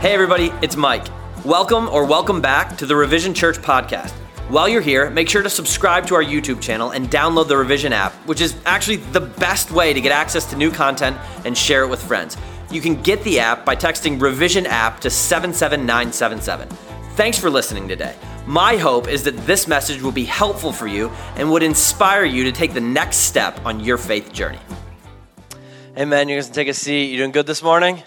Hey, everybody, it's Mike. Welcome or welcome back to the Revision Church podcast. While you're here, make sure to subscribe to our YouTube channel and download the Revision app, which is actually the best way to get access to new content and share it with friends. You can get the app by texting Revision app to 77977. Thanks for listening today. My hope is that this message will be helpful for you and would inspire you to take the next step on your faith journey. Hey, man, you guys can take a seat. You doing good this morning?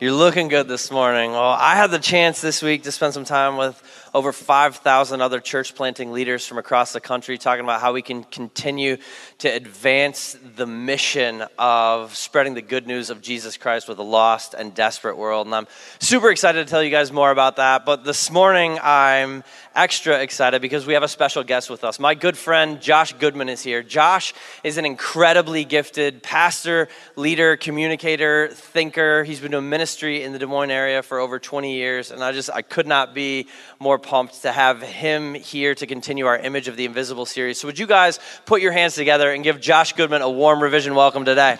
You're looking good this morning. Well, I had the chance this week to spend some time with over 5,000 other church planting leaders from across the country talking about how we can continue to advance the mission of spreading the good news of Jesus Christ with a lost and desperate world. And I'm super excited to tell you guys more about that. But this morning, I'm extra excited because we have a special guest with us. My good friend Josh Goodman is here. Josh is an incredibly gifted pastor, leader, communicator, thinker. He's been doing ministry in the Des Moines area for over 20 years. And I just, I could not be more pumped to have him here to continue our Image of the Invisible series. So, would you guys put your hands together and give Josh Goodman a warm revision welcome today?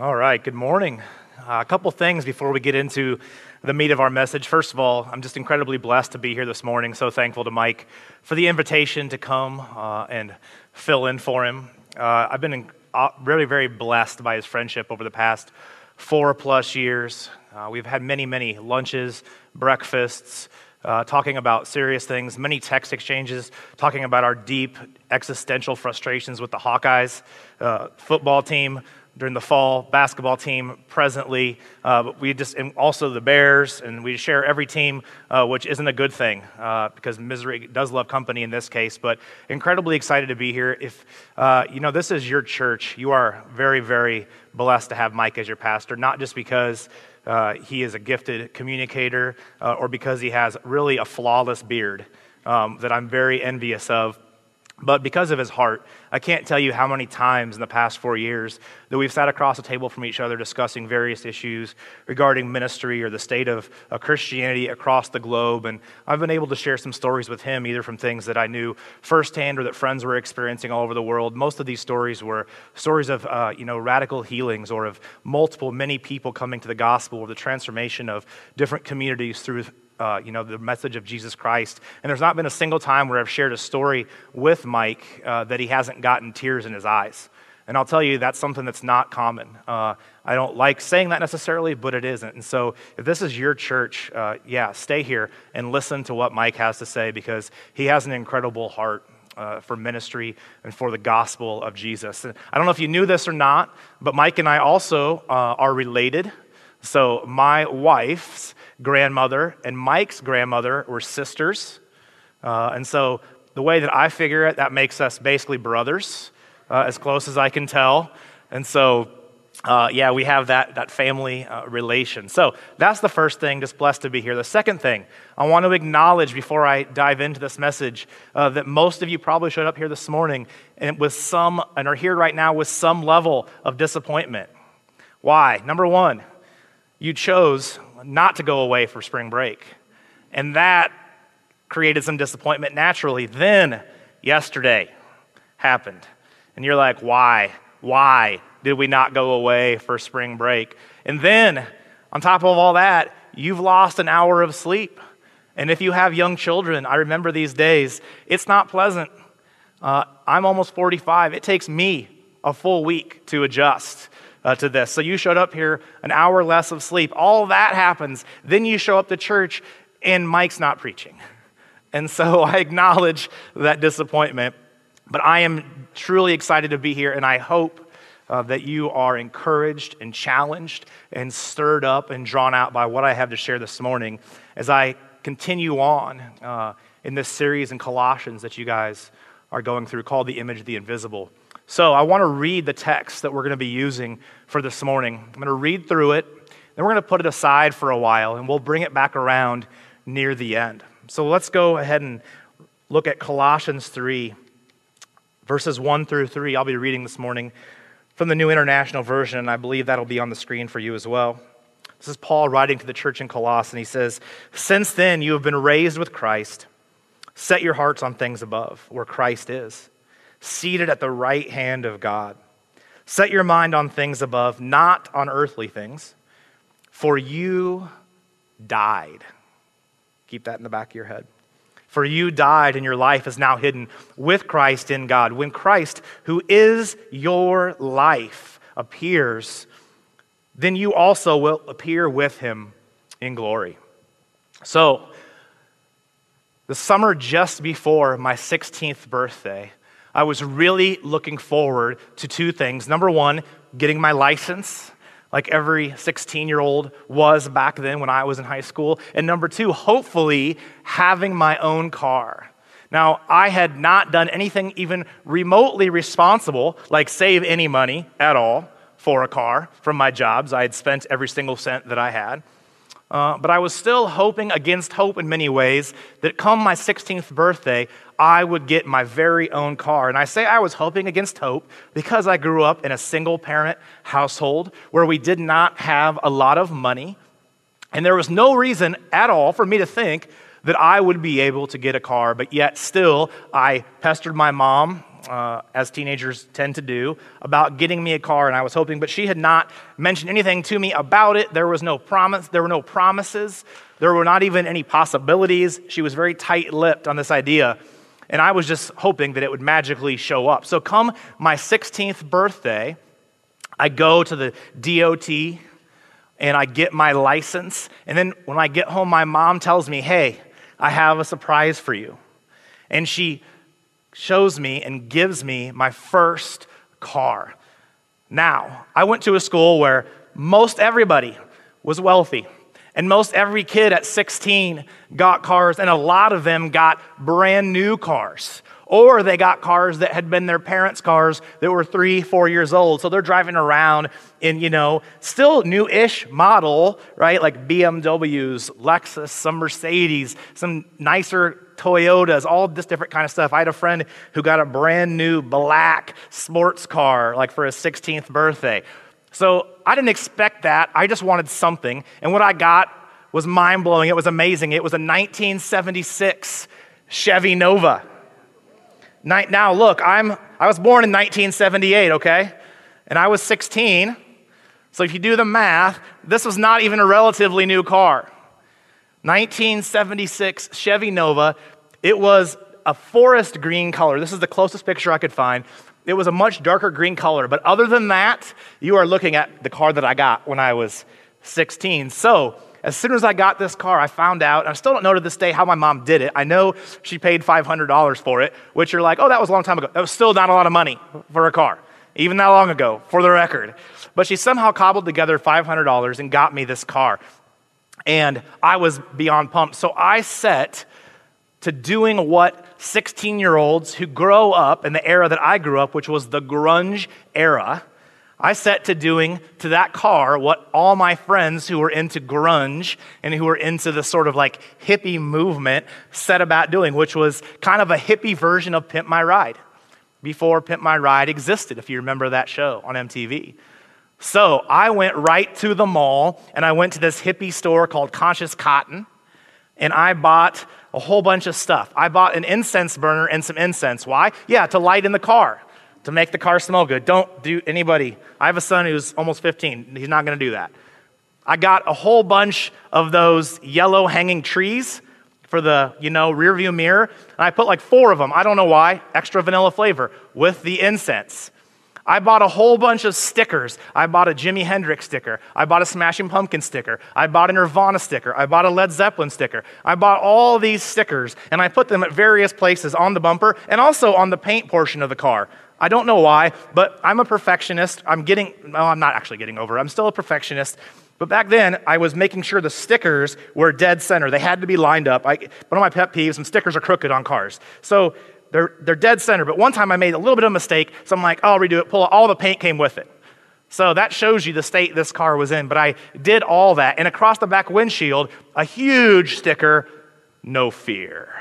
All right, good morning. Uh, a couple things before we get into the meat of our message. First of all, I'm just incredibly blessed to be here this morning. So thankful to Mike for the invitation to come uh, and fill in for him. Uh, I've been in, uh, really very blessed by his friendship over the past four plus years. Uh, we've had many, many lunches, breakfasts, uh, talking about serious things, many text exchanges, talking about our deep existential frustrations with the Hawkeyes uh, football team during the fall, basketball team presently. Uh, but we just, and also the Bears, and we share every team, uh, which isn't a good thing uh, because misery does love company in this case. But incredibly excited to be here. If, uh, you know, this is your church, you are very, very blessed to have Mike as your pastor, not just because uh, he is a gifted communicator uh, or because he has really a flawless beard um, that I'm very envious of but because of his heart, I can't tell you how many times in the past four years that we've sat across a table from each other discussing various issues regarding ministry or the state of Christianity across the globe. And I've been able to share some stories with him, either from things that I knew firsthand or that friends were experiencing all over the world. Most of these stories were stories of uh, you know, radical healings or of multiple, many people coming to the gospel or the transformation of different communities through uh, you know, the message of Jesus Christ. And there's not been a single time where I've shared a story with Mike uh, that he hasn't gotten tears in his eyes. And I'll tell you, that's something that's not common. Uh, I don't like saying that necessarily, but it isn't. And so, if this is your church, uh, yeah, stay here and listen to what Mike has to say because he has an incredible heart uh, for ministry and for the gospel of Jesus. And I don't know if you knew this or not, but Mike and I also uh, are related. So, my wife's grandmother and Mike's grandmother were sisters. Uh, and so, the way that I figure it, that makes us basically brothers, uh, as close as I can tell. And so, uh, yeah, we have that, that family uh, relation. So that's the first thing, just blessed to be here. The second thing, I want to acknowledge before I dive into this message uh, that most of you probably showed up here this morning and with some, and are here right now with some level of disappointment. Why? Number one, you chose not to go away for spring break. And that created some disappointment naturally. Then, yesterday happened. And you're like, why? Why did we not go away for spring break? And then, on top of all that, you've lost an hour of sleep. And if you have young children, I remember these days, it's not pleasant. Uh, I'm almost 45. It takes me a full week to adjust uh, to this. So you showed up here, an hour less of sleep. All that happens. Then you show up to church, and Mike's not preaching. And so I acknowledge that disappointment. But I am truly excited to be here, and I hope uh, that you are encouraged and challenged and stirred up and drawn out by what I have to share this morning as I continue on uh, in this series in Colossians that you guys are going through called The Image of the Invisible. So I want to read the text that we're going to be using for this morning. I'm going to read through it, then we're going to put it aside for a while, and we'll bring it back around near the end. So let's go ahead and look at Colossians 3, verses 1 through 3. I'll be reading this morning from the New International Version, and I believe that'll be on the screen for you as well. This is Paul writing to the church in Colossae, and he says, Since then you have been raised with Christ. Set your hearts on things above, where Christ is seated at the right hand of God. Set your mind on things above, not on earthly things, for you died. Keep that in the back of your head. For you died, and your life is now hidden with Christ in God. When Christ, who is your life, appears, then you also will appear with him in glory. So, the summer just before my 16th birthday, I was really looking forward to two things. Number one, getting my license like every 16 year old was back then when I was in high school. And number two, hopefully having my own car. Now, I had not done anything even remotely responsible, like save any money at all for a car from my jobs. I had spent every single cent that I had. Uh, but I was still hoping against hope in many ways that come my 16th birthday, I would get my very own car. And I say I was hoping against hope because I grew up in a single parent household where we did not have a lot of money. And there was no reason at all for me to think that I would be able to get a car, but yet still I pestered my mom uh, as teenagers tend to do, about getting me a car, and I was hoping, but she had not mentioned anything to me about it. There was no promise, there were no promises, there were not even any possibilities. She was very tight lipped on this idea, and I was just hoping that it would magically show up. So, come my 16th birthday, I go to the DOT and I get my license, and then when I get home, my mom tells me, Hey, I have a surprise for you. And she shows me and gives me my first car. Now, I went to a school where most everybody was wealthy. And most every kid at 16 got cars, and a lot of them got brand new cars. Or they got cars that had been their parents' cars that were three, four years old. So they're driving around in, you know, still new ish model, right? Like BMWs, Lexus, some Mercedes, some nicer Toyotas, all this different kind of stuff. I had a friend who got a brand new black sports car, like for his 16th birthday. So I didn't expect that. I just wanted something. And what I got was mind blowing. It was amazing. It was a 1976 Chevy Nova. Now, look, I'm, I was born in 1978, okay? And I was 16. So if you do the math, this was not even a relatively new car. 1976 Chevy Nova. It was a forest green color. This is the closest picture I could find. It was a much darker green color. But other than that, you are looking at the car that I got when I was 16. So as soon as I got this car, I found out, I still don't know to this day how my mom did it. I know she paid $500 for it, which you're like, oh, that was a long time ago. That was still not a lot of money for a car, even that long ago, for the record. But she somehow cobbled together $500 and got me this car. And I was beyond pumped. So I set to doing what 16 year olds who grow up in the era that I grew up, which was the grunge era, I set to doing to that car what all my friends who were into grunge and who were into the sort of like hippie movement set about doing, which was kind of a hippie version of Pimp My Ride before Pimp My Ride existed, if you remember that show on MTV. So I went right to the mall and I went to this hippie store called Conscious Cotton and I bought a whole bunch of stuff. I bought an incense burner and some incense. Why? Yeah, to light in the car to make the car smell good. Don't do anybody. I have a son who's almost 15. He's not going to do that. I got a whole bunch of those yellow hanging trees for the, you know, rear view mirror. And I put like four of them. I don't know why. Extra vanilla flavor with the incense. I bought a whole bunch of stickers. I bought a Jimi Hendrix sticker. I bought a Smashing Pumpkin sticker. I bought a Nirvana sticker. I bought a Led Zeppelin sticker. I bought all these stickers and I put them at various places on the bumper and also on the paint portion of the car. I don't know why, but I'm a perfectionist. I'm getting, well, I'm not actually getting over it. I'm still a perfectionist. But back then, I was making sure the stickers were dead center. They had to be lined up. I, one of my pet peeves, some stickers are crooked on cars. So they're, they're dead center. But one time I made a little bit of a mistake, so I'm like, I'll redo it. Pull it. All the paint came with it. So that shows you the state this car was in. But I did all that. And across the back windshield, a huge sticker, no fear.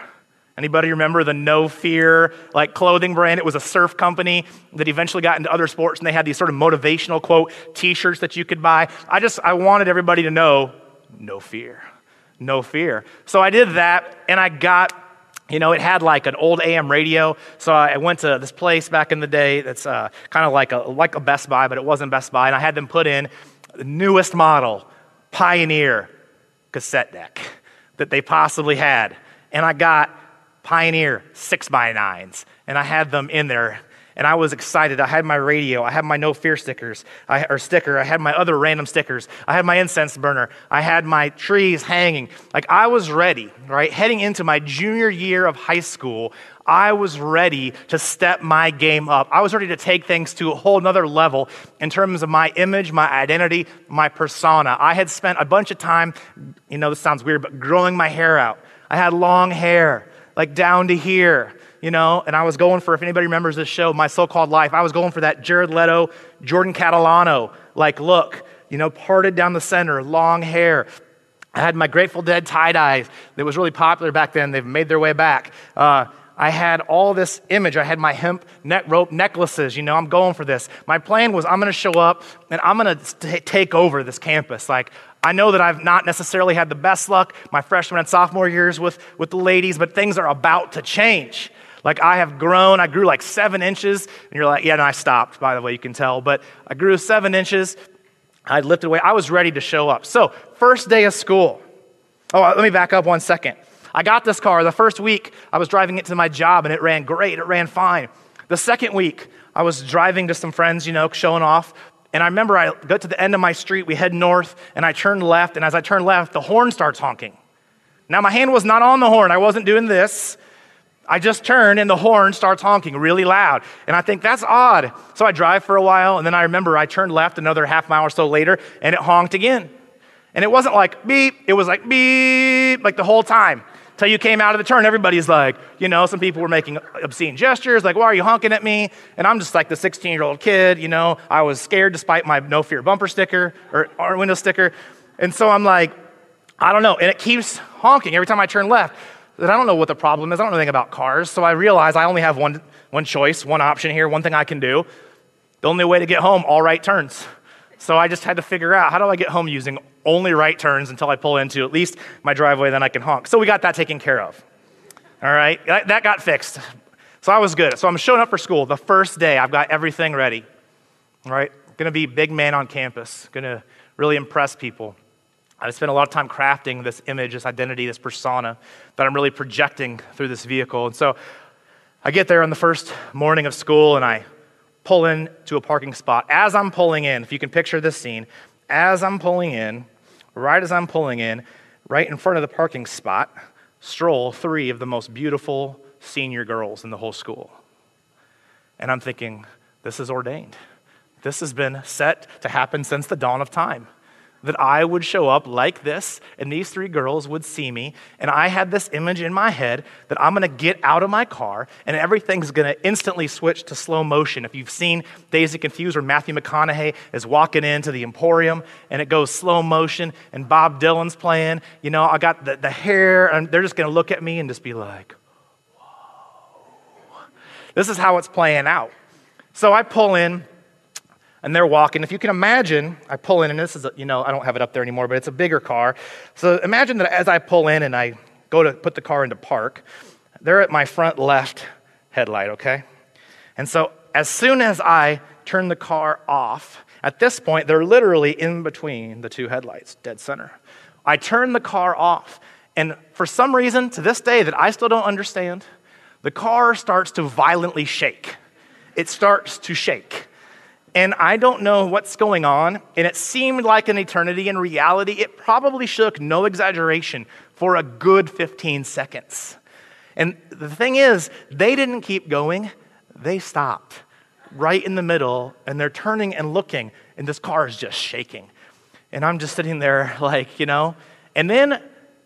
Anybody remember the No Fear like clothing brand? It was a surf company that eventually got into other sports and they had these sort of motivational quote t-shirts that you could buy. I just I wanted everybody to know no fear. No fear. So I did that and I got You know, it had like an old AM radio. So I went to this place back in the day that's uh, kind of like a, like a Best Buy, but it wasn't Best Buy. And I had them put in the newest model, Pioneer cassette deck that they possibly had. And I got Pioneer 6x9s, and I had them in there and I was excited. I had my radio, I had my no fear stickers, I, or sticker, I had my other random stickers, I had my incense burner, I had my trees hanging. Like I was ready, right? Heading into my junior year of high school, I was ready to step my game up. I was ready to take things to a whole nother level in terms of my image, my identity, my persona. I had spent a bunch of time, you know, this sounds weird, but growing my hair out. I had long hair, like down to here you know, and I was going for, if anybody remembers this show, My So Called Life, I was going for that Jared Leto, Jordan Catalano, like look, you know, parted down the center, long hair. I had my Grateful Dead tie dyes that was really popular back then. They've made their way back. Uh, I had all this image. I had my hemp net rope necklaces. You know, I'm going for this. My plan was I'm going to show up and I'm going to take over this campus. Like, I know that I've not necessarily had the best luck my freshman and sophomore years with, with the ladies, but things are about to change. Like I have grown, I grew like seven inches, and you're like, yeah, and I stopped, by the way, you can tell, but I grew seven inches. I lifted weight. I was ready to show up. So, first day of school. Oh, let me back up one second. I got this car. The first week, I was driving it to my job, and it ran great. It ran fine. The second week, I was driving to some friends, you know, showing off. And I remember I got to the end of my street, we head north, and I turned left. And as I turned left, the horn starts honking. Now, my hand was not on the horn. I wasn't doing this. I just turn and the horn starts honking really loud. And I think that's odd. So I drive for a while, and then I remember I turned left another half mile or so later, and it honked again. And it wasn't like beep, it was like beep, like the whole time. Till you came out of the turn, everybody's like, you know, some people were making obscene gestures, like, why are you honking at me? And I'm just like the 16 year old kid, you know, I was scared despite my no fear bumper sticker or, or window sticker. And so I'm like, I don't know. And it keeps honking every time I turn left that I don't know what the problem is. I don't know anything about cars. So I realize I only have one, one choice, one option here, one thing I can do. The only way to get home, all right turns. So I just had to figure out how do I get home using only right turns until I pull into at least my driveway, then I can honk. So we got that taken care of. All right, that, got fixed. So I was good. So I'm showing up for school the first day. I've got everything ready. All right, gonna be big man on campus, gonna really impress people. I spent a lot of time crafting this image, this identity, this persona that I'm really projecting through this vehicle. And so I get there on the first morning of school and I pull in to a parking spot. As I'm pulling in, if you can picture this scene, as I'm pulling in, right as I'm pulling in, right in front of the parking spot, stroll three of the most beautiful senior girls in the whole school. And I'm thinking, this is ordained. This has been set to happen since the dawn of time that I would show up like this and these three girls would see me. And I had this image in my head that I'm gonna get out of my car and everything's gonna instantly switch to slow motion. If you've seen Dazed and Confused, where Matthew McConaughey is walking into the Emporium and it goes slow motion and Bob Dylan's playing, you know, I got the, the hair and they're just gonna look at me and just be like, whoa. This is how it's playing out. So I pull in and they're walking. If you can imagine, I pull in, and this is, a, you know, I don't have it up there anymore, but it's a bigger car. So imagine that as I pull in and I go to put the car into park, they're at my front left headlight, okay? And so as soon as I turn the car off, at this point, they're literally in between the two headlights, dead center. I turn the car off, and for some reason, to this day that I still don't understand, the car starts to violently shake. It starts to shake and I don't know what's going on, and it seemed like an eternity. In reality, it probably shook, no exaggeration, for a good 15 seconds. And the thing is, they didn't keep going, they stopped right in the middle, and they're turning and looking, and this car is just shaking. And I'm just sitting there, like, you know, and then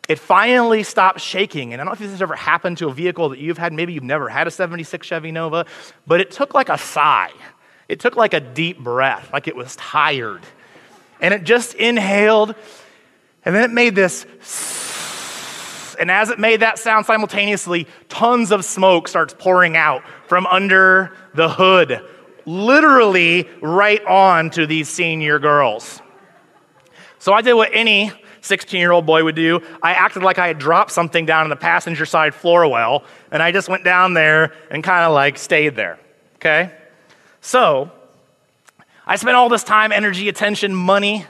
it finally stopped shaking. And I don't know if this has ever happened to a vehicle that you've had. Maybe you've never had a 76 Chevy Nova, but it took like a sigh it took like a deep breath, like it was tired. And it just inhaled, and then it made this. And as it made that sound simultaneously, tons of smoke starts pouring out from under the hood, literally right on to these senior girls. So I did what any 16 year old boy would do. I acted like I had dropped something down in the passenger side floor well, and I just went down there and kind of like stayed there. Okay? So, I spent all this time, energy, attention, money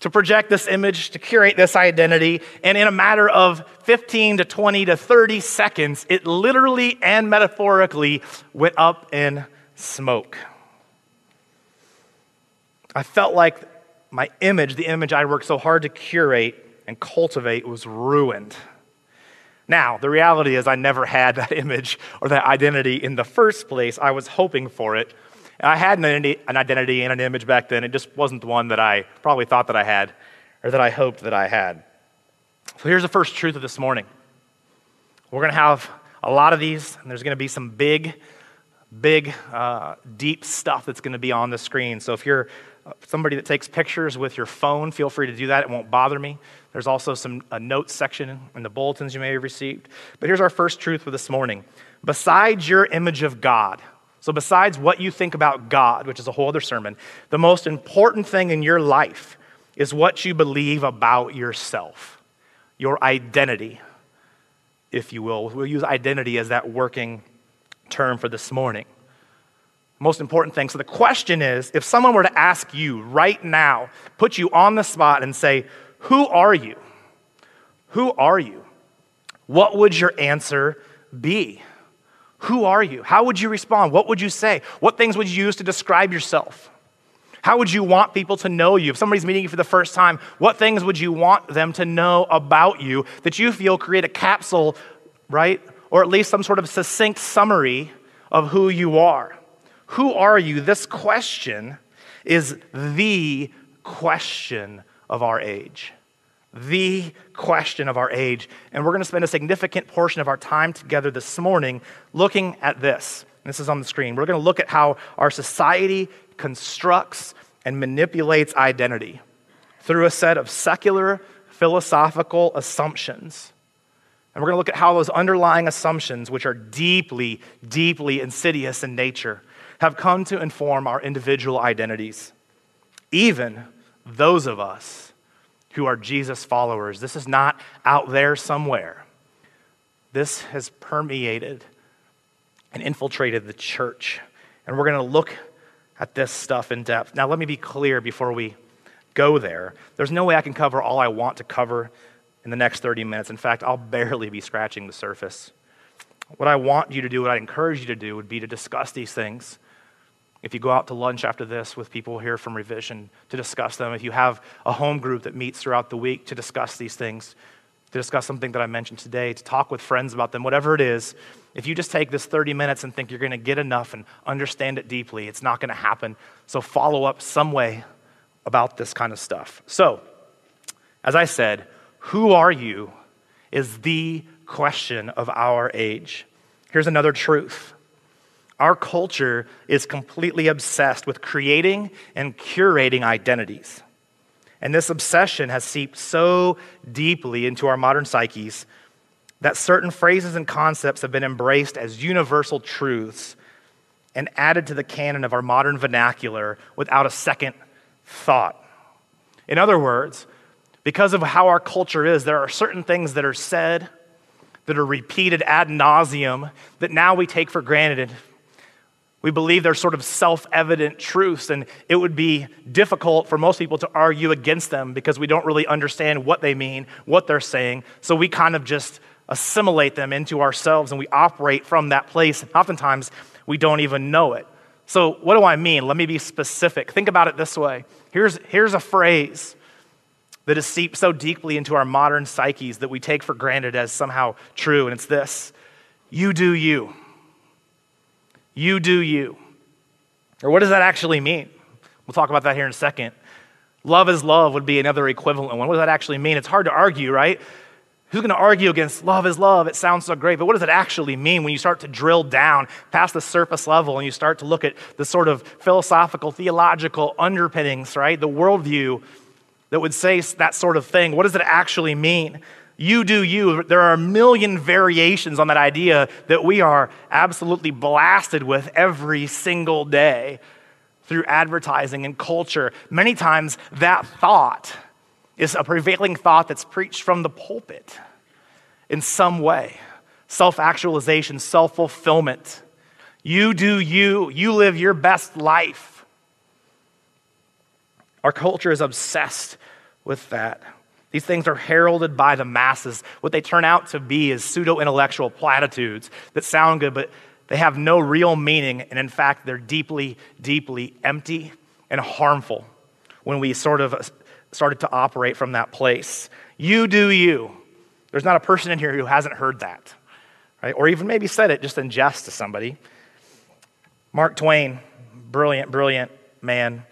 to project this image, to curate this identity, and in a matter of 15 to 20 to 30 seconds, it literally and metaphorically went up in smoke. I felt like my image, the image I worked so hard to curate and cultivate, was ruined. Now, the reality is, I never had that image or that identity in the first place. I was hoping for it. I had an identity and an image back then. It just wasn't the one that I probably thought that I had or that I hoped that I had. So here's the first truth of this morning. We're going to have a lot of these, and there's going to be some big, big, uh, deep stuff that's going to be on the screen. So if you're somebody that takes pictures with your phone, feel free to do that. It won't bother me. There's also some a notes section in the bulletins you may have received. But here's our first truth for this morning. Besides your image of God, so besides what you think about God, which is a whole other sermon, the most important thing in your life is what you believe about yourself, your identity, if you will. We'll use identity as that working term for this morning most important thing. So the question is if someone were to ask you right now, put you on the spot and say, Who are you? Who are you? What would your answer be? Who are you? How would you respond? What would you say? What things would you use to describe yourself? How would you want people to know you? If somebody's meeting you for the first time, what things would you want them to know about you that you feel create a capsule, right? Or at least some sort of succinct summary of who you are? Who are you? This question is the question of our age. The question of our age. And we're going to spend a significant portion of our time together this morning looking at this. This is on the screen. We're going to look at how our society constructs and manipulates identity through a set of secular philosophical assumptions. And we're going to look at how those underlying assumptions, which are deeply, deeply insidious in nature, have come to inform our individual identities, even those of us who are Jesus followers. This is not out there somewhere. This has permeated and infiltrated the church. And we're going to look at this stuff in depth. Now, let me be clear before we go there. There's no way I can cover all I want to cover in the next 30 minutes. In fact, I'll barely be scratching the surface. What I want you to do, what I encourage you to do, would be to discuss these things if you go out to lunch after this with people here from Revision to discuss them, if you have a home group that meets throughout the week to discuss these things, to discuss something that I mentioned today, to talk with friends about them, whatever it is, if you just take this 30 minutes and think you're going to get enough and understand it deeply, it's not going to happen. So follow up some way about this kind of stuff. So, as I said, who are you is the question of our age. Here's another truth our culture is completely obsessed with creating and curating identities. And this obsession has seeped so deeply into our modern psyches that certain phrases and concepts have been embraced as universal truths and added to the canon of our modern vernacular without a second thought. In other words, because of how our culture is, there are certain things that are said, that are repeated ad nauseum, that now we take for granted we believe they're sort of self evident truths, and it would be difficult for most people to argue against them because we don't really understand what they mean, what they're saying. So we kind of just assimilate them into ourselves and we operate from that place. Oftentimes, we don't even know it. So, what do I mean? Let me be specific. Think about it this way here's, here's a phrase that is seeped so deeply into our modern psyches that we take for granted as somehow true, and it's this You do you. You do you. Or what does that actually mean? We'll talk about that here in a second. Love is love would be another equivalent one. What does that actually mean? It's hard to argue, right? Who's going to argue against love is love? It sounds so great, but what does it actually mean when you start to drill down past the surface level and you start to look at the sort of philosophical, theological underpinnings, right? The worldview that would say that sort of thing. What does it actually mean? You do you. There are a million variations on that idea that we are absolutely blasted with every single day through advertising and culture. Many times, that thought is a prevailing thought that's preached from the pulpit in some way self actualization, self fulfillment. You do you, you live your best life. Our culture is obsessed with that. These things are heralded by the masses. What they turn out to be is pseudo intellectual platitudes that sound good, but they have no real meaning. And in fact, they're deeply, deeply empty and harmful when we sort of uh, started to operate from that place. You do you. There's not a person in here who hasn't heard that, right? Or even maybe said it just in jest to somebody. Mark Twain, brilliant, brilliant man,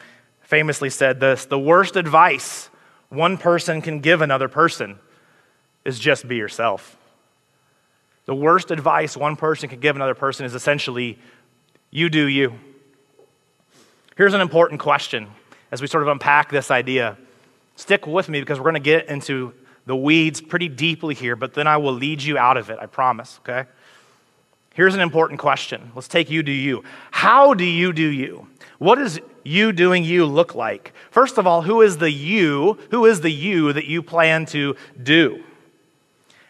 famously said this The worst advice one person can give another person is just be yourself. The worst advice one person can give another person is essentially, you do you. Here's an important question as we sort of unpack this idea. Stick with me because we're going to get into the weeds pretty deeply here, but then I will lead you out of it, I promise, okay? Here's an important question. Let's take you do you. How do you do you? What does you doing you look like? First of all, who is the you? Who is the you that you plan to do?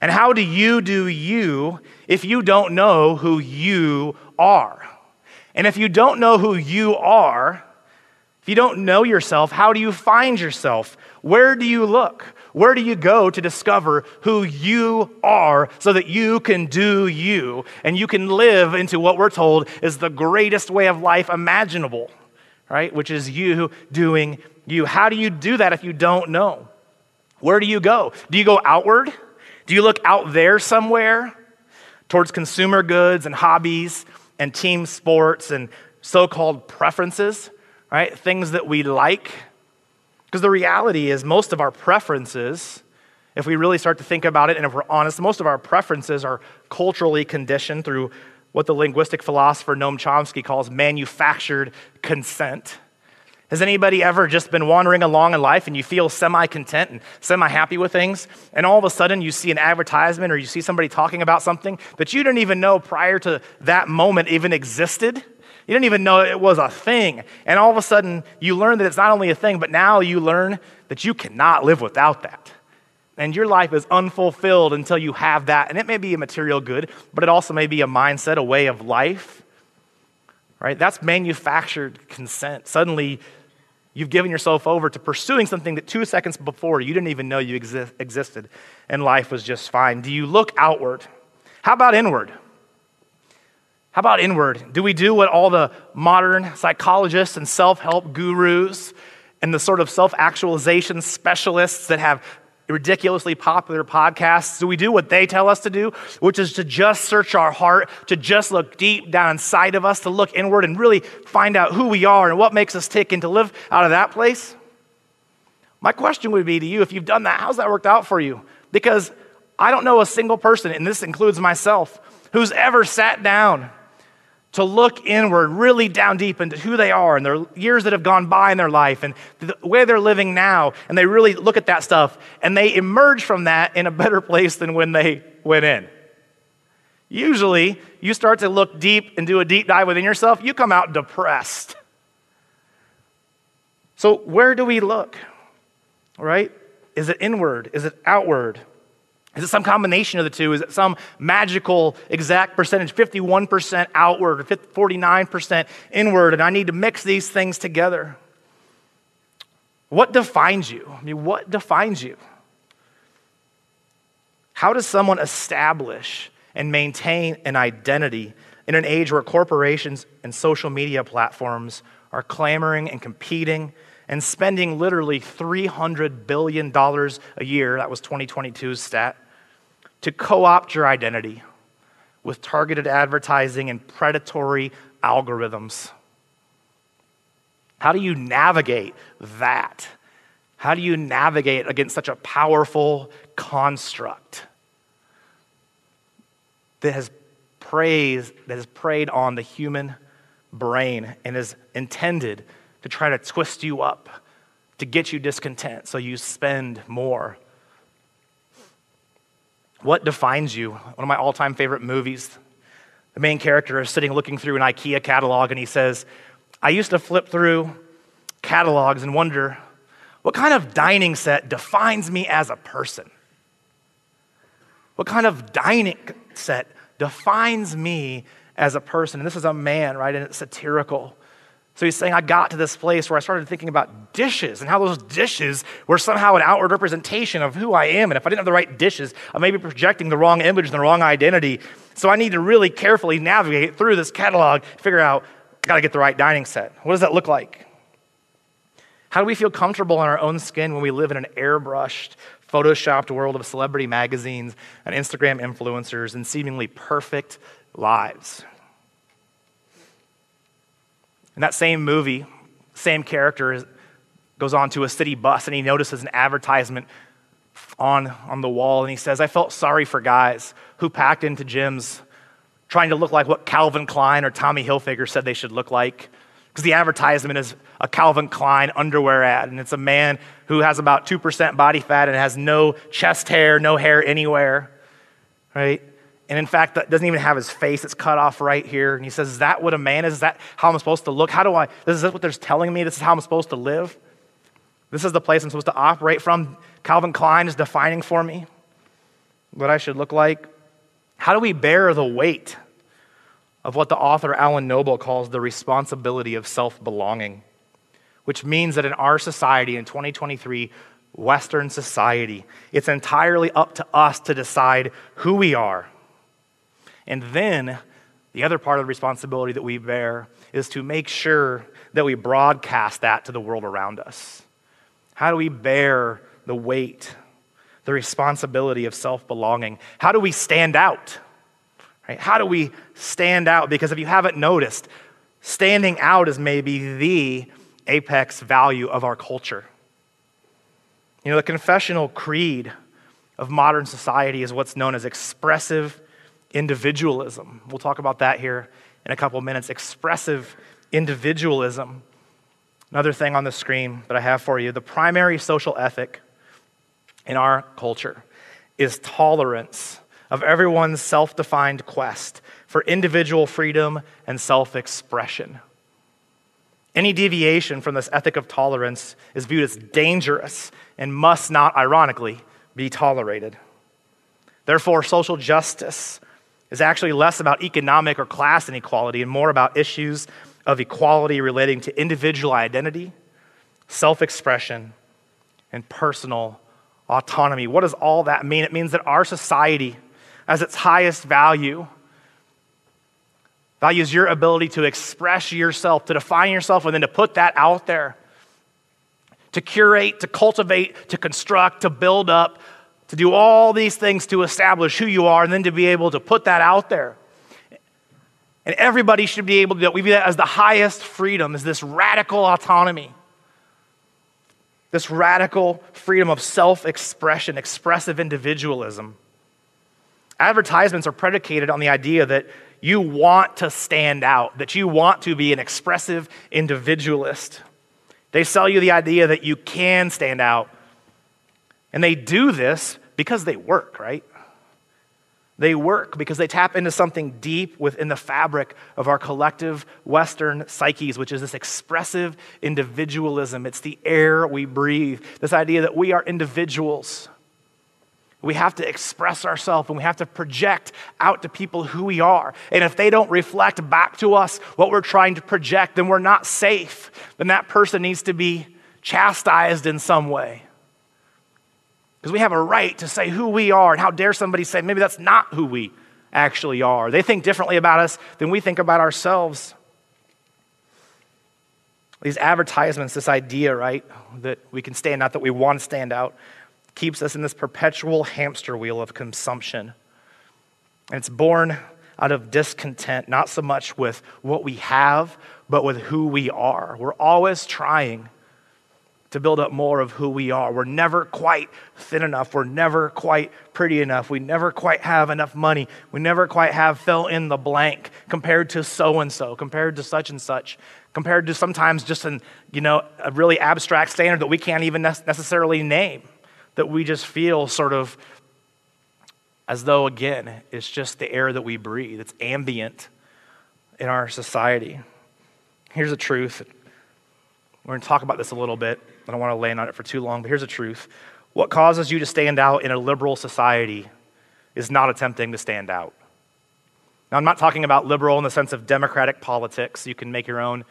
And how do you do you if you don't know who you are? And if you don't know who you are, if you don't know yourself, how do you find yourself? Where do you look? Where do you go to discover who you are so that you can do you and you can live into what we're told is the greatest way of life imaginable, right? Which is you doing you. How do you do that if you don't know? Where do you go? Do you go outward? Do you look out there somewhere towards consumer goods and hobbies and team sports and so called preferences? right? Things that we like. Because the reality is, most of our preferences, if we really start to think about it and if we're honest, most of our preferences are culturally conditioned through what the linguistic philosopher Noam Chomsky calls manufactured consent. Has anybody ever just been wandering along in life and you feel semi content and semi happy with things, and all of a sudden you see an advertisement or you see somebody talking about something that you didn't even know prior to that moment even existed? You didn't even know it was a thing. And all of a sudden, you learn that it's not only a thing, but now you learn that you cannot live without that. And your life is unfulfilled until you have that. And it may be a material good, but it also may be a mindset, a way of life. Right? That's manufactured consent. Suddenly, you've given yourself over to pursuing something that two seconds before you didn't even know you exi- existed, and life was just fine. Do you look outward? How about inward? How about inward? Do we do what all the modern psychologists and self help gurus and the sort of self actualization specialists that have ridiculously popular podcasts, do we do what they tell us to do, which is to just search our heart, to just look deep down inside of us, to look inward and really find out who we are and what makes us tick and to live out of that place? My question would be to you if you've done that, how's that worked out for you? Because I don't know a single person, and this includes myself, who's ever sat down to look inward, really down deep into who they are and their years that have gone by in their life and the way they're living now. And they really look at that stuff and they emerge from that in a better place than when they went in. Usually, you start to look deep and do a deep dive within yourself, you come out depressed. So, where do we look? All right? Is it inward? Is it outward? Is it some combination of the two? Is it some magical exact percentage, 51% outward or 49% inward, and I need to mix these things together? What defines you? I mean, what defines you? How does someone establish and maintain an identity in an age where corporations and social media platforms are clamoring and competing and spending literally $300 billion a year? That was 2022's stat to co opt your identity with targeted advertising and predatory algorithms. How do you navigate that? How do you navigate against such a powerful construct that has praised, that has preyed on the human brain and is intended to try to twist you up, to get you discontent so you spend more what defines you? One of my all time favorite movies. The main character is sitting looking through an IKEA catalog and he says, I used to flip through catalogs and wonder What kind of dining set defines me as a person? What kind of dining set defines me as a person? And this is a man, right? And it's satirical. So he's saying, I got to this place where I started thinking about dishes and how those dishes were somehow an outward representation of who I am. And if I didn't have the right dishes, I may be projecting the wrong image and the wrong identity. So I need to really carefully navigate through this catalog, figure out, I got to get the right dining set. What does that look like? How do we feel comfortable in our own skin when we live in an airbrushed, photoshopped world of celebrity magazines and Instagram influencers and seemingly perfect lives? In that same movie, same character goes on to a city bus and he notices an advertisement on, on the wall and he says, I felt sorry for guys who packed into gyms trying to look like what Calvin Klein or Tommy Hilfiger said they should look like. Because the advertisement is a Calvin Klein underwear ad, and it's a man who has about 2% body fat and has no chest hair, no hair anywhere, right? And in fact, that doesn't even have his face. It's cut off right here. And he says, Is that what a man is? Is that how I'm supposed to look? How do I, this is what they're telling me? This is how I'm supposed to live? This is the place I'm supposed to operate from. Calvin Klein is defining for me what I should look like. How do we bear the weight of what the author Alan Noble calls the responsibility of self belonging? Which means that in our society in 2023, Western society, it's entirely up to us to decide who we are and then the other part of the responsibility that we bear is to make sure that we broadcast that to the world around us. How do we bear the weight, the responsibility of self belonging? How do we stand out? Right? How do we stand out? Because if you haven't noticed, standing out is maybe the apex value of our culture. You know, the confessional creed of modern society is what's known as expressive individualism. We'll talk about that here in a couple of minutes. Expressive individualism. Another thing on the screen that I have for you the primary social ethic in our culture is tolerance of everyone's self defined quest for individual freedom and self expression. Any deviation from this ethic of tolerance is viewed as dangerous and must not, ironically, be tolerated. Therefore, social justice is actually less about economic or class inequality and more about issues of equality relating to individual identity, self expression, and personal autonomy. What does all that mean? It means that our society, as its highest value, values your ability to express yourself, to define yourself, and then to put that out there, to curate, to cultivate, to construct, to build up to do all these things to establish who you are and then to be able to put that out there. And everybody should be able to do that. We view that as the highest freedom, is this radical autonomy. This radical freedom of self expression, expressive individualism. Advertisements are predicated on the idea that you want to stand out, that you want to be an expressive individualist. They sell you the idea that you can stand out. And they do this because they work, right? They work because they tap into something deep within the fabric of our collective Western psyches, which is this expressive individualism. It's the air we breathe, this idea that we are individuals. We have to express ourselves and we have to project out to people who we are. And if they don't reflect back to us what we're trying to project, then we're not safe. Then that person needs to be chastised in some way. Because we have a right to say who we are, and how dare somebody say maybe that's not who we actually are? They think differently about us than we think about ourselves. These advertisements, this idea, right, that we can stand out, that we want to stand out, keeps us in this perpetual hamster wheel of consumption. And it's born out of discontent, not so much with what we have, but with who we are. We're always trying to build up more of who we are. We're never quite thin enough. We're never quite pretty enough. We never quite have enough money. We never quite have fill in the blank compared to so and so, compared to such and such, compared to sometimes just an, you know, a really abstract standard that we can't even necessarily name, that we just feel sort of as though, again, it's just the air that we breathe. It's ambient in our society. Here's the truth. We're going to talk about this a little bit I don't want to land on it for too long, but here's the truth. What causes you to stand out in a liberal society is not attempting to stand out. Now, I'm not talking about liberal in the sense of democratic politics. You can make your own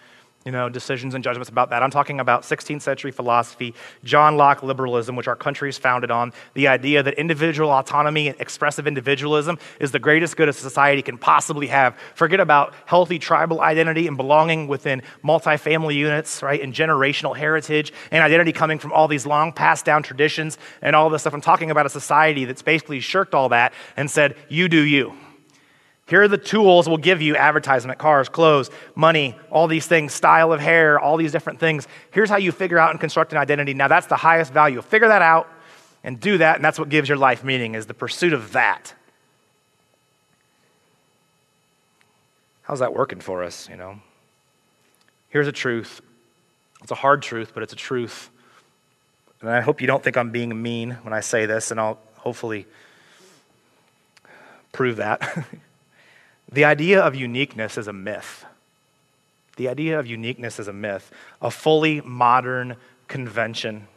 you know, decisions and judgments about that. I'm talking about 16th century philosophy, John Locke liberalism, which our country is founded on, the idea that individual autonomy and expressive individualism is the greatest good a society can possibly have. Forget about healthy tribal identity and belonging within multifamily units, right, and generational heritage and identity coming from all these long passed down traditions and all this stuff. I'm talking about a society that's basically shirked all that and said, you do you. Here are the tools we'll give you advertisement, cars, clothes, money, all these things, style of hair, all these different things. Here's how you figure out and construct an identity. Now, that's the highest value. Figure that out and do that, and that's what gives your life meaning, is the pursuit of that. How's that working for us, you know? Here's a truth. It's a hard truth, but it's a truth. And I hope you don't think I'm being mean when I say this, and I'll hopefully prove that. The idea of uniqueness is a myth. The idea of uniqueness is a myth, a fully modern convention.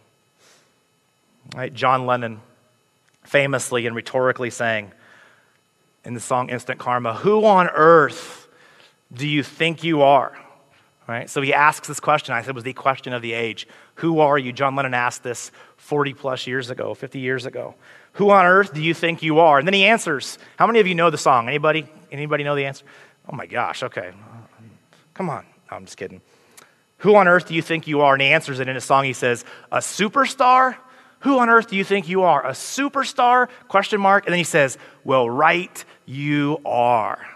Right? John Lennon famously and rhetorically saying in the song Instant Karma, Who on earth do you think you are? Right? So he asks this question. I said was the question of the age. Who are you? John Lennon asked this 40 plus years ago, 50 years ago. Who on earth do you think you are? And then he answers. How many of you know the song? Anybody? Anybody know the answer? Oh my gosh, okay. Come on. No, I'm just kidding. Who on earth do you think you are? And he answers it in a song. He says, A superstar? Who on earth do you think you are? A superstar? Question mark. And then he says, Well, right you are.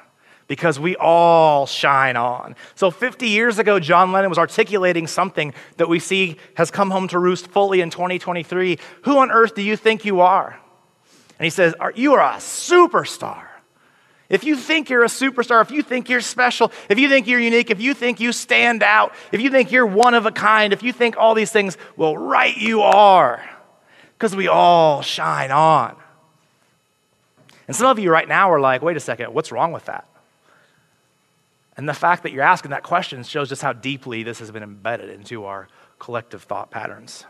Because we all shine on. So 50 years ago, John Lennon was articulating something that we see has come home to roost fully in 2023. Who on earth do you think you are? And he says, You are a superstar. If you think you're a superstar, if you think you're special, if you think you're unique, if you think you stand out, if you think you're one of a kind, if you think all these things, well, right you are, because we all shine on. And some of you right now are like, wait a second, what's wrong with that? And the fact that you're asking that question shows just how deeply this has been embedded into our collective thought patterns.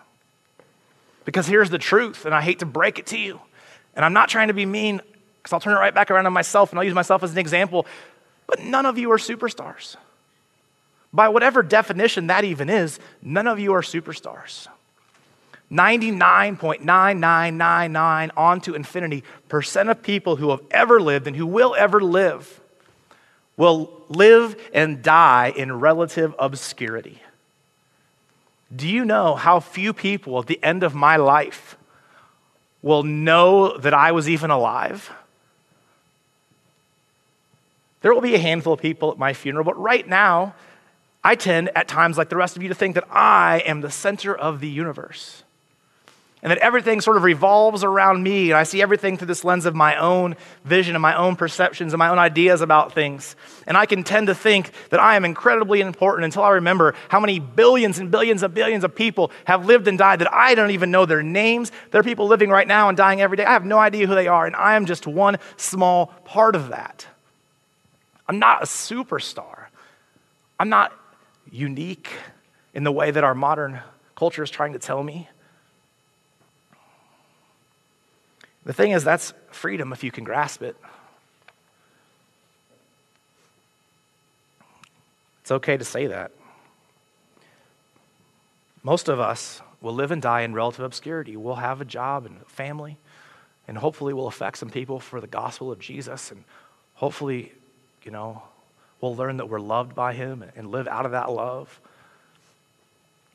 Because here's the truth, and I hate to break it to you, and I'm not trying to be mean because I'll turn it right back around on myself and I'll use myself as an example. But none of you are superstars. By whatever definition that even is, none of you are superstars. 99.9999 on to infinity percent of people who have ever lived and who will ever live will live and die in relative obscurity. Do you know how few people at the end of my life will know that I was even alive? There will be a handful of people at my funeral, but right now, I tend at times, like the rest of you, to think that I am the center of the universe and that everything sort of revolves around me, and I see everything through this lens of my own vision and my own perceptions and my own ideas about things. And I can tend to think that I am incredibly important until I remember how many billions and billions and billions of people have lived and died that I don't even know their names. There are people living right now and dying every day. I have no idea who they are, and I am just one small part of that. I'm not a superstar. I'm not unique in the way that our modern culture is trying to tell me. The thing is, that's freedom if you can grasp it. It's okay to say that. Most of us will live and die in relative obscurity. We'll have a job and a family, and hopefully, we'll affect some people for the gospel of Jesus, and hopefully, you know, we'll learn that we're loved by Him and live out of that love.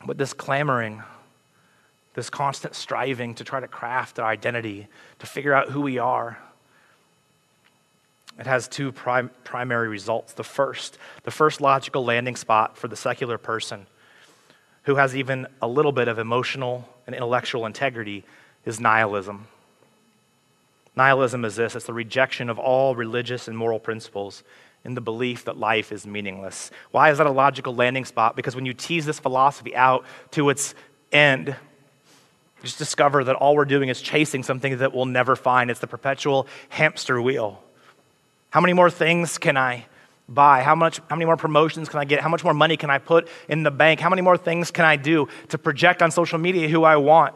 But this clamoring, this constant striving to try to craft our identity, to figure out who we are, it has two prim- primary results. The first, the first logical landing spot for the secular person who has even a little bit of emotional and intellectual integrity is nihilism. Nihilism is this it's the rejection of all religious and moral principles in the belief that life is meaningless. Why is that a logical landing spot? Because when you tease this philosophy out to its end, just discover that all we're doing is chasing something that we'll never find. It's the perpetual hamster wheel. How many more things can I buy? How, much, how many more promotions can I get? How much more money can I put in the bank? How many more things can I do to project on social media who I want?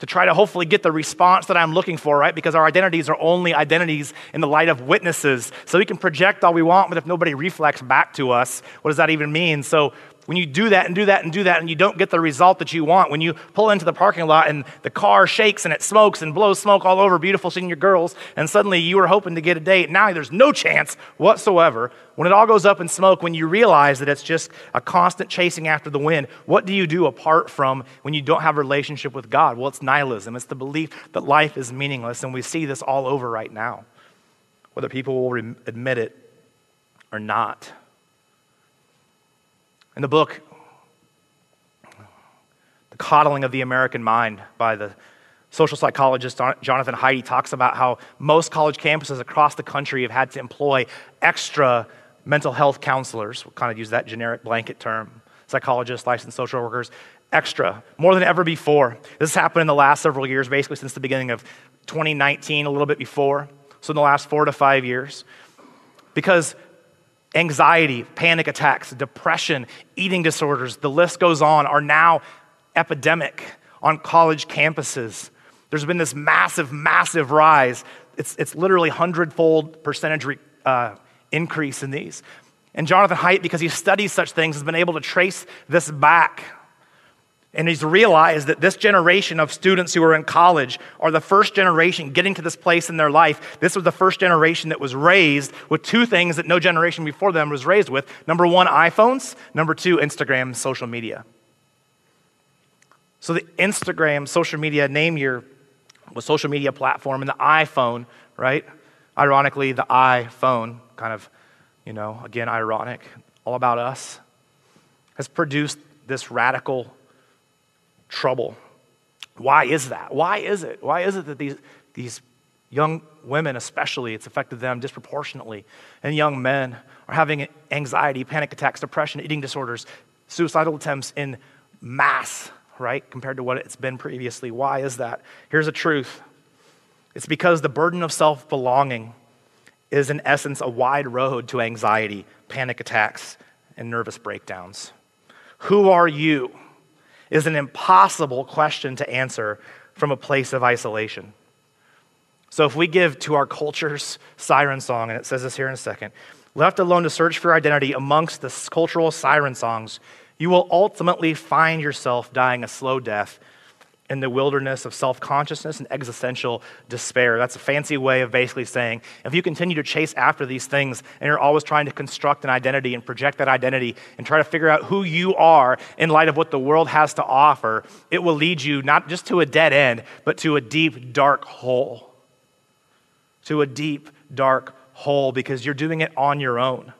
To try to hopefully get the response that I'm looking for, right? Because our identities are only identities in the light of witnesses. So we can project all we want, but if nobody reflects back to us, what does that even mean? So when you do that and do that and do that and you don't get the result that you want, when you pull into the parking lot and the car shakes and it smokes and blows smoke all over beautiful senior girls, and suddenly you were hoping to get a date, now there's no chance whatsoever. When it all goes up in smoke, when you realize that it's just a constant chasing after the wind, what do you do apart from when you don't have a relationship with God? Well, it's nihilism. It's the belief that life is meaningless, and we see this all over right now, whether people will admit it or not. In the book, The Coddling of the American Mind by the social psychologist Jonathan Haidt, talks about how most college campuses across the country have had to employ extra mental health counselors. We'll kind of use that generic blanket term psychologists, licensed social workers, extra, more than ever before. This has happened in the last several years, basically since the beginning of 2019, a little bit before. So, in the last four to five years. Because anxiety, panic attacks, depression, eating disorders, the list goes on, are now epidemic on college campuses. There's been this massive, massive rise. It's, it's literally hundredfold percentage re, uh, increase in these. And Jonathan Haidt, because he studies such things, has been able to trace this back and he's realized that this generation of students who are in college are the first generation getting to this place in their life. This was the first generation that was raised with two things that no generation before them was raised with. Number one, iPhones. Number two, Instagram, social media. So the Instagram, social media, name your was social media platform, and the iPhone, right? Ironically, the iPhone, kind of, you know, again, ironic, all about us, has produced this radical trouble. Why is that? Why is it? Why is it that these, these young women, especially, it's affected them disproportionately, and young men are having anxiety, panic attacks, depression, eating disorders, suicidal attempts in mass, right, compared to what it's been previously? Why is that? Here's the truth it's because the burden of self belonging is, in essence, a wide road to anxiety, panic attacks, and nervous breakdowns. Who are you? Is an impossible question to answer from a place of isolation. So, if we give to our culture's siren song, and it says this here in a second, left alone to search for identity amongst the cultural siren songs, you will ultimately find yourself dying a slow death in the wilderness of self consciousness and existential despair. That's a fancy way of basically saying if you continue to chase after these things and you're always trying to construct an identity and project that identity and try to figure out who you are in light of what the world has to offer, it will lead you not just to a dead end, but to a deep, dark hole. To a deep, dark hole because you're doing it on your own.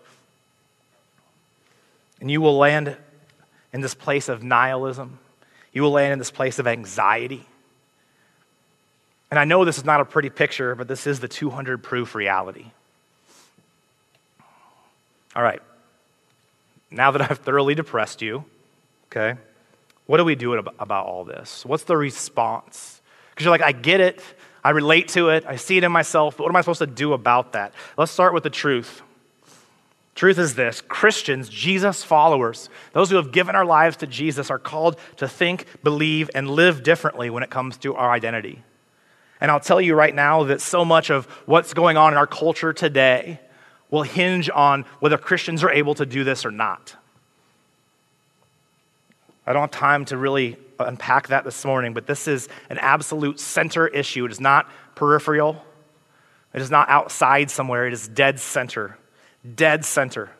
And you will land in this place of nihilism you will land in this place of anxiety. And I know this is not a pretty picture, but this is the 200 proof reality. All right. Now that I've thoroughly depressed you, okay, what do we do about all this? What's the response? Because you're like, I get it, I relate to it, I see it in myself, but what am I supposed to do about that? Let's start with the truth. Truth is this Christians, Jesus followers, those who have given our lives to Jesus, are called to think, believe, and live differently when it comes to our identity. And I'll tell you right now that so much of what's going on in our culture today will hinge on whether Christians are able to do this or not. I don't have time to really unpack that this morning, but this is an absolute center issue. It is not peripheral, it is not outside somewhere, it is dead center dead center.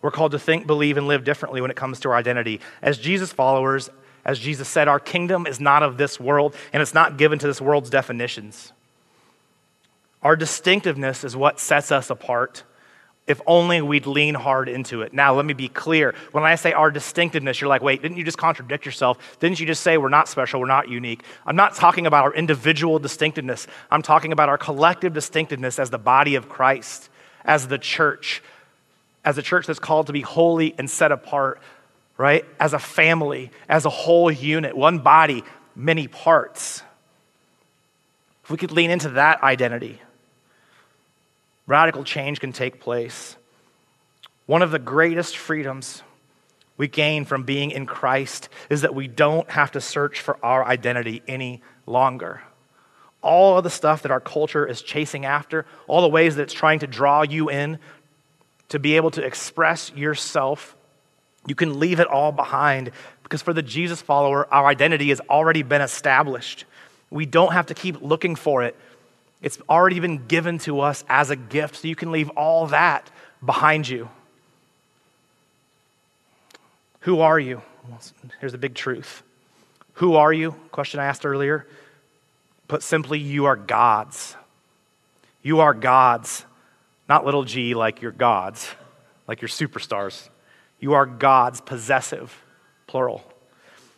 We're called to think, believe, and live differently when it comes to our identity. As Jesus followers, as Jesus said, our kingdom is not of this world, and it's not given to this world's definitions. Our distinctiveness is what sets us apart. If only we'd lean hard into it. Now, let me be clear. When I say our distinctiveness, you're like, wait, didn't you just contradict yourself? Didn't you just say we're not special, we're not unique? I'm not talking about our individual distinctiveness. I'm talking about our collective distinctiveness as the body of Christ as the church, as a church that's called to be holy and set apart, right? As a family, as a whole unit, one body, many parts. If we could lean into that identity, radical change can take place. One of the greatest freedoms we gain from being in Christ is that we don't have to search for our identity any longer. All of the stuff that our culture is chasing after, all the ways that it's trying to draw you in to be able to express yourself, you can leave it all behind because for the Jesus follower, our identity has already been established. We don't have to keep looking for it. It's already been given to us as a gift, so you can leave all that behind you. Who are you? Here's the big truth. Who are you? Question I asked earlier. Put simply, you are God's. You are God's. Not little g like you're God's, like you're superstars. You are God's possessive, plural.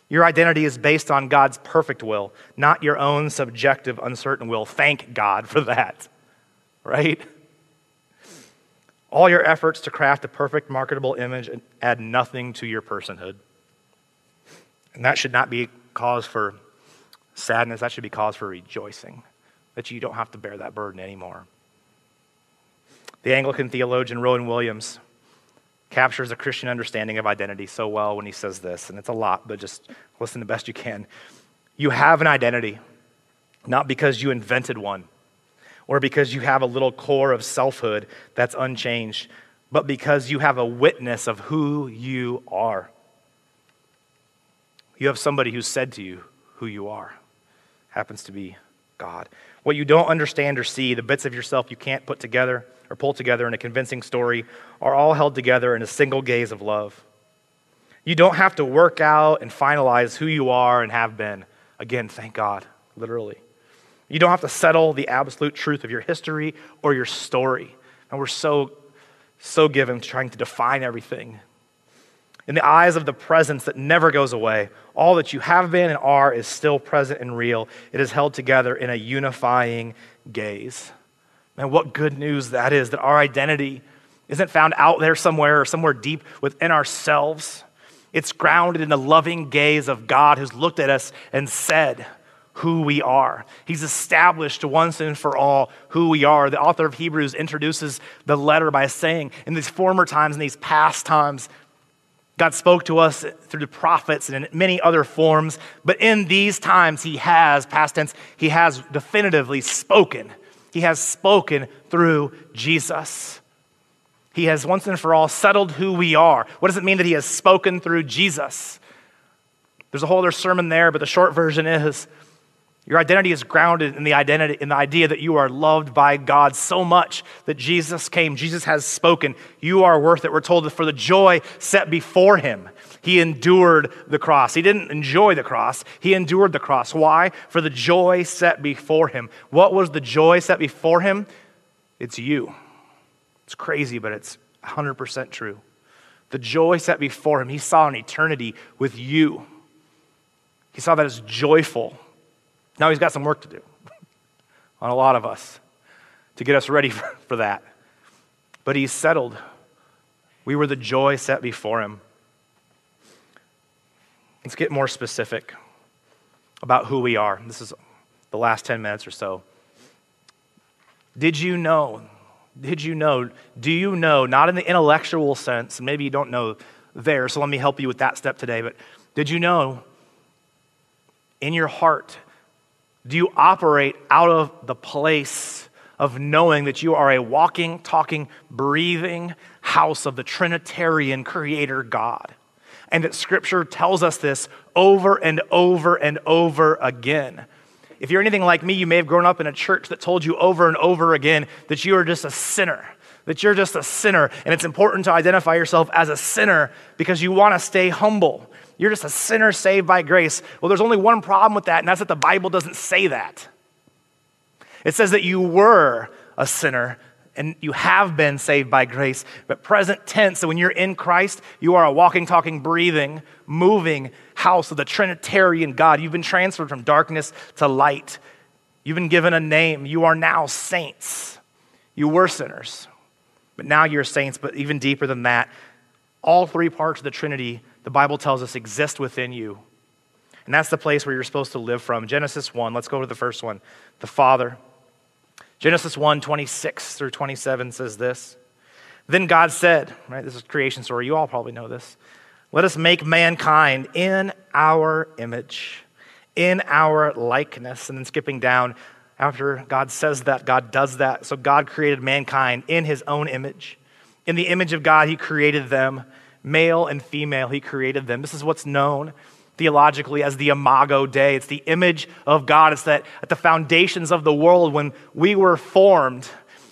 Your identity is based on God's perfect will, not your own subjective, uncertain will. Thank God for that, right? All your efforts to craft a perfect, marketable image add nothing to your personhood. And that should not be cause for sadness, that should be cause for rejoicing that you don't have to bear that burden anymore. The Anglican theologian Rowan Williams captures a Christian understanding of identity so well when he says this, and it's a lot, but just listen the best you can. You have an identity, not because you invented one or because you have a little core of selfhood that's unchanged, but because you have a witness of who you are. You have somebody who said to you who you are. Happens to be God. What you don't understand or see, the bits of yourself you can't put together or pull together in a convincing story, are all held together in a single gaze of love. You don't have to work out and finalize who you are and have been. Again, thank God, literally. You don't have to settle the absolute truth of your history or your story. And we're so, so given to trying to define everything. In the eyes of the presence that never goes away, all that you have been and are is still present and real. It is held together in a unifying gaze. And what good news that is that our identity isn't found out there somewhere or somewhere deep within ourselves. It's grounded in the loving gaze of God who's looked at us and said, who we are. He's established once and for all who we are. The author of Hebrews introduces the letter by saying, in these former times, in these past times, God spoke to us through the prophets and in many other forms, but in these times, He has, past tense, He has definitively spoken. He has spoken through Jesus. He has once and for all settled who we are. What does it mean that He has spoken through Jesus? There's a whole other sermon there, but the short version is your identity is grounded in the identity in the idea that you are loved by God so much that Jesus came. Jesus has spoken. You are worth it. We're told that for the joy set before him, he endured the cross. He didn't enjoy the cross, he endured the cross. Why? For the joy set before him. What was the joy set before him? It's you. It's crazy, but it's 100% true. The joy set before him, he saw an eternity with you. He saw that as joyful now he's got some work to do on a lot of us to get us ready for, that. But he's settled. We were the joy set before him. Let's get more specific about who we are. This is the last 10 minutes or so. Did you know? Did you know? Do you know, not in the intellectual sense, maybe you don't know there, so let me help you with that step today, but did you know in your heart do you operate out of the place of knowing that you are a walking, talking, breathing house of the Trinitarian Creator God? And that Scripture tells us this over and over and over again. If you're anything like me, you may have grown up in a church that told you over and over again that you are just a sinner, that you're just a sinner. And it's important to identify yourself as a sinner because you want to stay humble. You're just a sinner saved by grace. Well, there's only one problem with that, and that's that the Bible doesn't say that. It says that you were a sinner and you have been saved by grace, but present tense, so when you're in Christ, you are a walking, talking, breathing, moving house of the Trinitarian God. You've been transferred from darkness to light. You've been given a name. You are now saints. You were sinners, but now you're saints, but even deeper than that, all three parts of the Trinity the Bible tells us exist within you. And that's the place where you're supposed to live from. Genesis 1, let's go to the first one. The Father. Genesis 1, 26 through 27 says this Then God said, right, this is creation story. You all probably know this. Let us make mankind in our image, in our likeness. And then skipping down, after God says that, God does that. So God created mankind in his own image. In the image of God, he created them. Male and female, he created them. This is what's known theologically as the imago Dei. It's the image of God. It's that at the foundations of the world, when we were formed,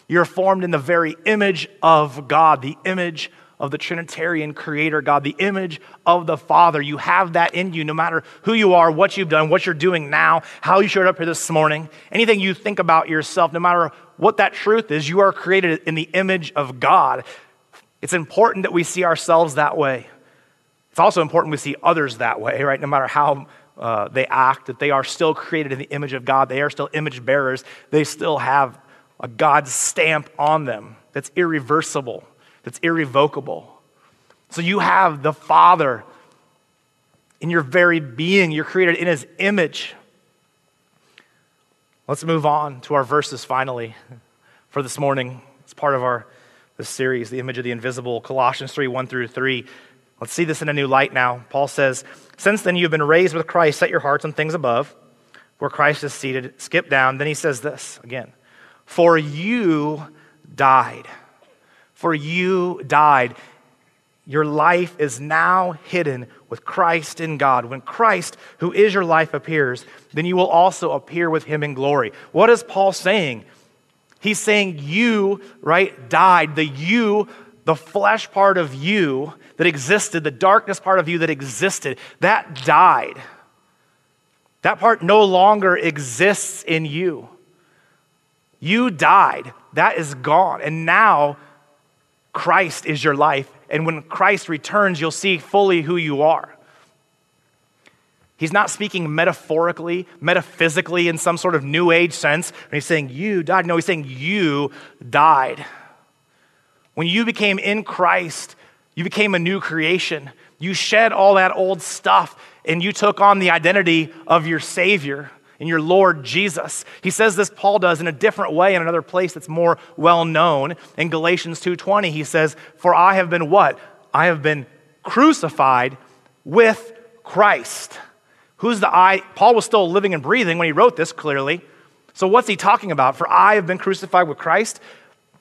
you're formed in the very image of God, the image of the Trinitarian Creator God, the image of the Father. You have that in you no matter who you are, what you've done, what you're doing now, how you showed up here this morning, anything you think about yourself, no matter what that truth is, you are created in the image of God. It's important that we see ourselves that way. It's also important we see others that way, right? No matter how uh, they act, that they are still created in the image of God. They are still image bearers. They still have a God stamp on them that's irreversible, that's irrevocable. So you have the Father in your very being. You're created in His image. Let's move on to our verses finally for this morning. It's part of our this series, the image of the invisible, Colossians 3 1 through 3. Let's see this in a new light now. Paul says, Since then you have been raised with Christ, set your hearts on things above, where Christ is seated. Skip down. Then he says this again For you died. For you died. Your life is now hidden with Christ in God. When Christ, who is your life, appears, then you will also appear with him in glory. What is Paul saying? He's saying you, right, died. The you, the flesh part of you that existed, the darkness part of you that existed, that died. That part no longer exists in you. You died. That is gone. And now Christ is your life. And when Christ returns, you'll see fully who you are. He's not speaking metaphorically, metaphysically in some sort of new age sense. When he's saying you died, no, he's saying you died. When you became in Christ, you became a new creation. You shed all that old stuff and you took on the identity of your Savior and your Lord Jesus. He says this Paul does in a different way in another place that's more well known. In Galatians 2:20 he says, "For I have been what? I have been crucified with Christ." Who's the I? Paul was still living and breathing when he wrote this clearly. So what's he talking about? For I have been crucified with Christ.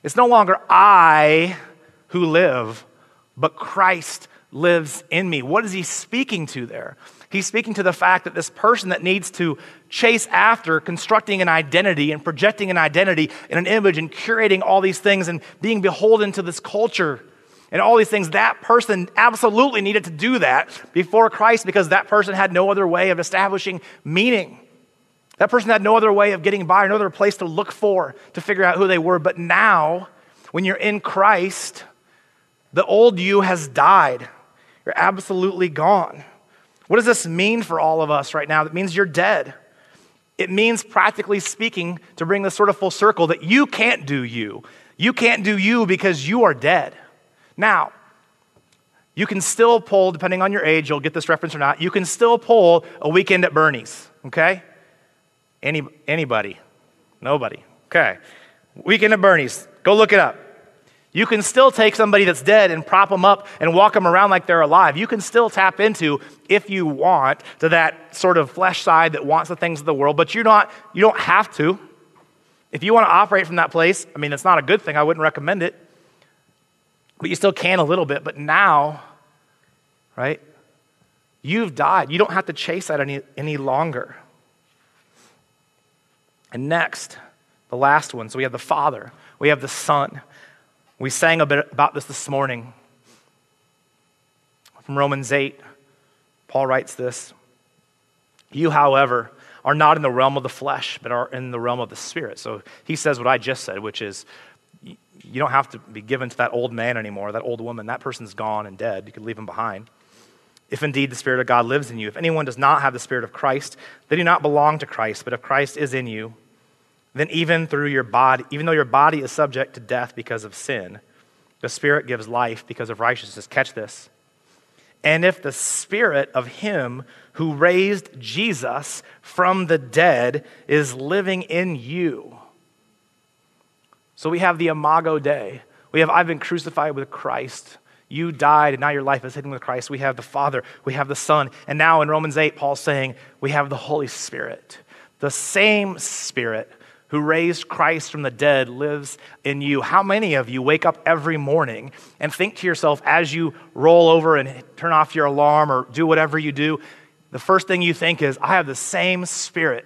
It's no longer I who live, but Christ lives in me. What is he speaking to there? He's speaking to the fact that this person that needs to chase after constructing an identity and projecting an identity in an image and curating all these things and being beholden to this culture and all these things, that person absolutely needed to do that before Christ because that person had no other way of establishing meaning. That person had no other way of getting by, no other place to look for to figure out who they were. But now, when you're in Christ, the old you has died. You're absolutely gone. What does this mean for all of us right now? It means you're dead. It means, practically speaking, to bring this sort of full circle, that you can't do you. You can't do you because you are dead. Now, you can still pull, depending on your age, you'll get this reference or not, you can still pull a weekend at Bernie's, okay? Any, anybody? Nobody. Okay. Weekend at Bernie's. Go look it up. You can still take somebody that's dead and prop them up and walk them around like they're alive. You can still tap into, if you want, to that sort of flesh side that wants the things of the world, but you're not, you don't have to. If you want to operate from that place, I mean, it's not a good thing. I wouldn't recommend it. But you still can a little bit. But now, right, you've died. You don't have to chase that any, any longer. And next, the last one. So we have the Father, we have the Son. We sang a bit about this this morning. From Romans 8, Paul writes this You, however, are not in the realm of the flesh, but are in the realm of the Spirit. So he says what I just said, which is you don't have to be given to that old man anymore, that old woman. That person's gone and dead. You could leave him behind. If indeed the Spirit of God lives in you, if anyone does not have the Spirit of Christ, they do not belong to Christ. But if Christ is in you, then even through your body, even though your body is subject to death because of sin, the Spirit gives life because of righteousness. Catch this. And if the Spirit of Him who raised Jesus from the dead is living in you, so we have the Imago Dei. We have, I've been crucified with Christ. You died, and now your life is hidden with Christ. We have the Father, we have the Son. And now in Romans 8, Paul's saying we have the Holy Spirit. The same Spirit who raised Christ from the dead lives in you. How many of you wake up every morning and think to yourself as you roll over and turn off your alarm or do whatever you do, the first thing you think is, I have the same Spirit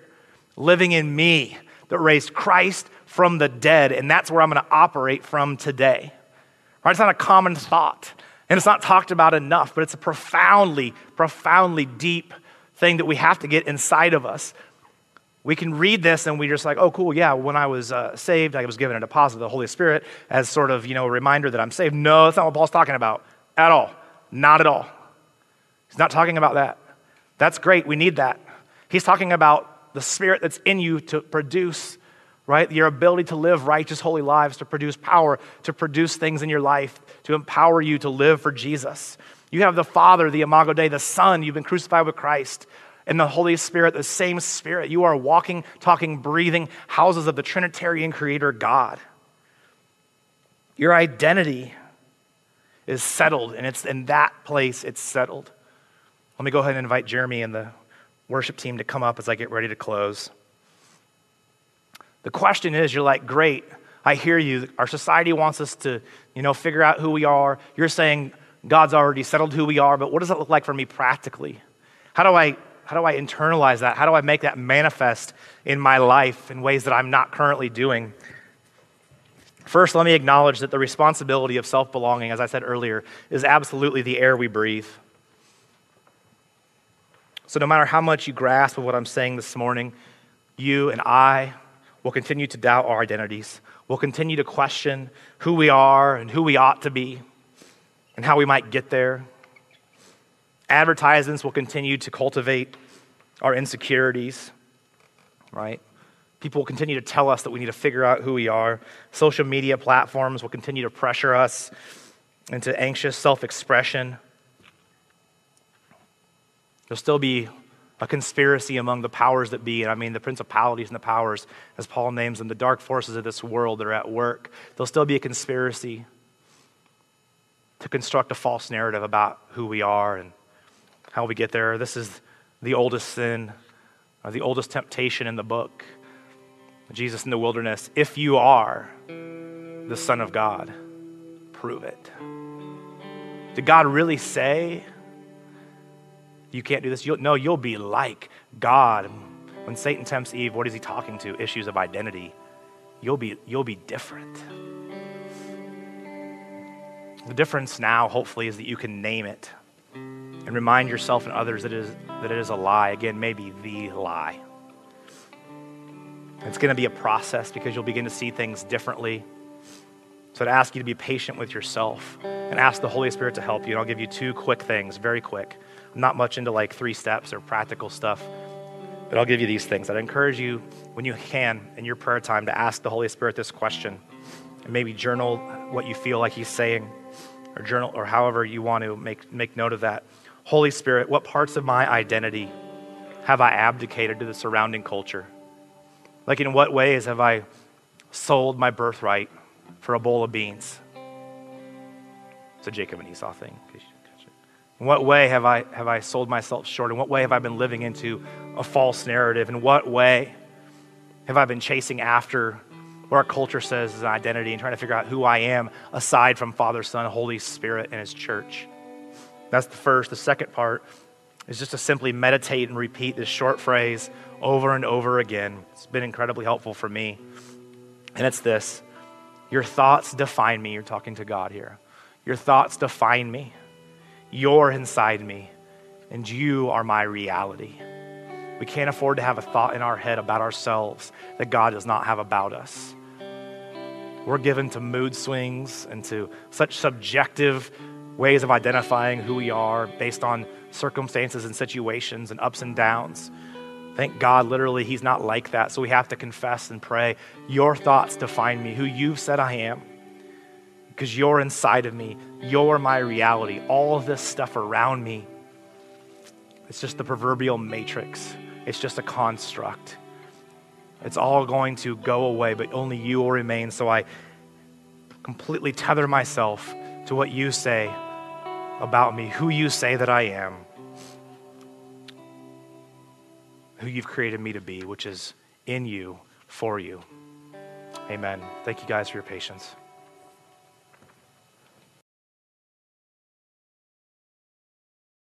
living in me that raised Christ from the dead, and that's where I'm going to operate from today. Right? It's not a common thought, and it's not talked about enough, but it's a profoundly, profoundly deep thing that we have to get inside of us we can read this and we just like, oh, cool, yeah, when I was uh, saved, I was given a deposit of the Holy Spirit as sort of, you know, a reminder that I'm saved. No, that's not what Paul's talking about at all. Not at all. He's not talking about that. That's great. We need that. He's talking about the Spirit that's in you to produce, right? Your ability to live righteous, holy lives, to produce power, to produce things in your life, to empower you to live for Jesus. You have the Father, the Imago Dei, the Son. You've been crucified with Christ and the Holy Spirit, the same Spirit. You are walking, talking, breathing houses of the Trinitarian Creator God. Your identity is settled, and it's in that place it's settled. Let me go ahead and invite Jeremy and the worship team to come up as I get ready to close. The question is you're like, great, I hear you. Our society wants us to, you know, figure out who we are. You're saying God's already settled who we are, but what does it look like for me practically? How do I how do I internalize that? How do I make that manifest in my life in ways that I'm not currently doing? First, let me acknowledge that the responsibility of self belonging, as I said earlier, is absolutely the air we breathe. So, no matter how much you grasp of what I'm saying this morning, you and I will continue to doubt our identities. We'll continue to question who we are and who we ought to be and how we might get there. Advertisements will continue to cultivate our insecurities, right? People will continue to tell us that we need to figure out who we are. Social media platforms will continue to pressure us into anxious self expression. There'll still be a conspiracy among the powers that be, and I mean the principalities and the powers, as Paul names them, the dark forces of this world that are at work. There'll still be a conspiracy to construct a false narrative about who we are and how we get there. This is the oldest sin, or the oldest temptation in the book. Jesus in the wilderness. If you are the Son of God, prove it. Did God really say you can't do this? You'll, no, you'll be like God. When Satan tempts Eve, what is he talking to? Issues of identity. You'll be, you'll be different. The difference now, hopefully, is that you can name it and remind yourself and others that it is, that it is a lie. Again, maybe the lie. It's going to be a process because you'll begin to see things differently. So I'd ask you to be patient with yourself and ask the Holy Spirit to help you. And I'll give you two quick things, very quick. Not much into like three steps or practical stuff, but I'll give you these things. I'd encourage you, when you can, in your prayer time, to ask the Holy Spirit this question and maybe journal what you feel like He's saying or journal or however you want to make, make note of that. Holy Spirit, what parts of my identity have I abdicated to the surrounding culture? Like, in what ways have I sold my birthright for a bowl of beans? It's a Jacob and Esau thing. In what way have I, have I sold myself short? In what way have I been living into a false narrative? In what way have I been chasing after what our culture says is an identity and trying to figure out who I am aside from Father, Son, Holy Spirit, and His church? That's the first. The second part is just to simply meditate and repeat this short phrase over and over again. It's been incredibly helpful for me. And it's this Your thoughts define me. You're talking to God here. Your thoughts define me. You're inside me, and you are my reality. We can't afford to have a thought in our head about ourselves that God does not have about us. We're given to mood swings and to such subjective ways of identifying who we are based on circumstances and situations and ups and downs. Thank God, literally, He's not like that. So we have to confess and pray. Your thoughts define me, who you've said I am, because you're inside of me. You're my reality. All this stuff around me, it's just the proverbial matrix, it's just a construct. It's all going to go away, but only you will remain. So I completely tether myself to what you say about me, who you say that I am, who you've created me to be, which is in you, for you. Amen. Thank you guys for your patience.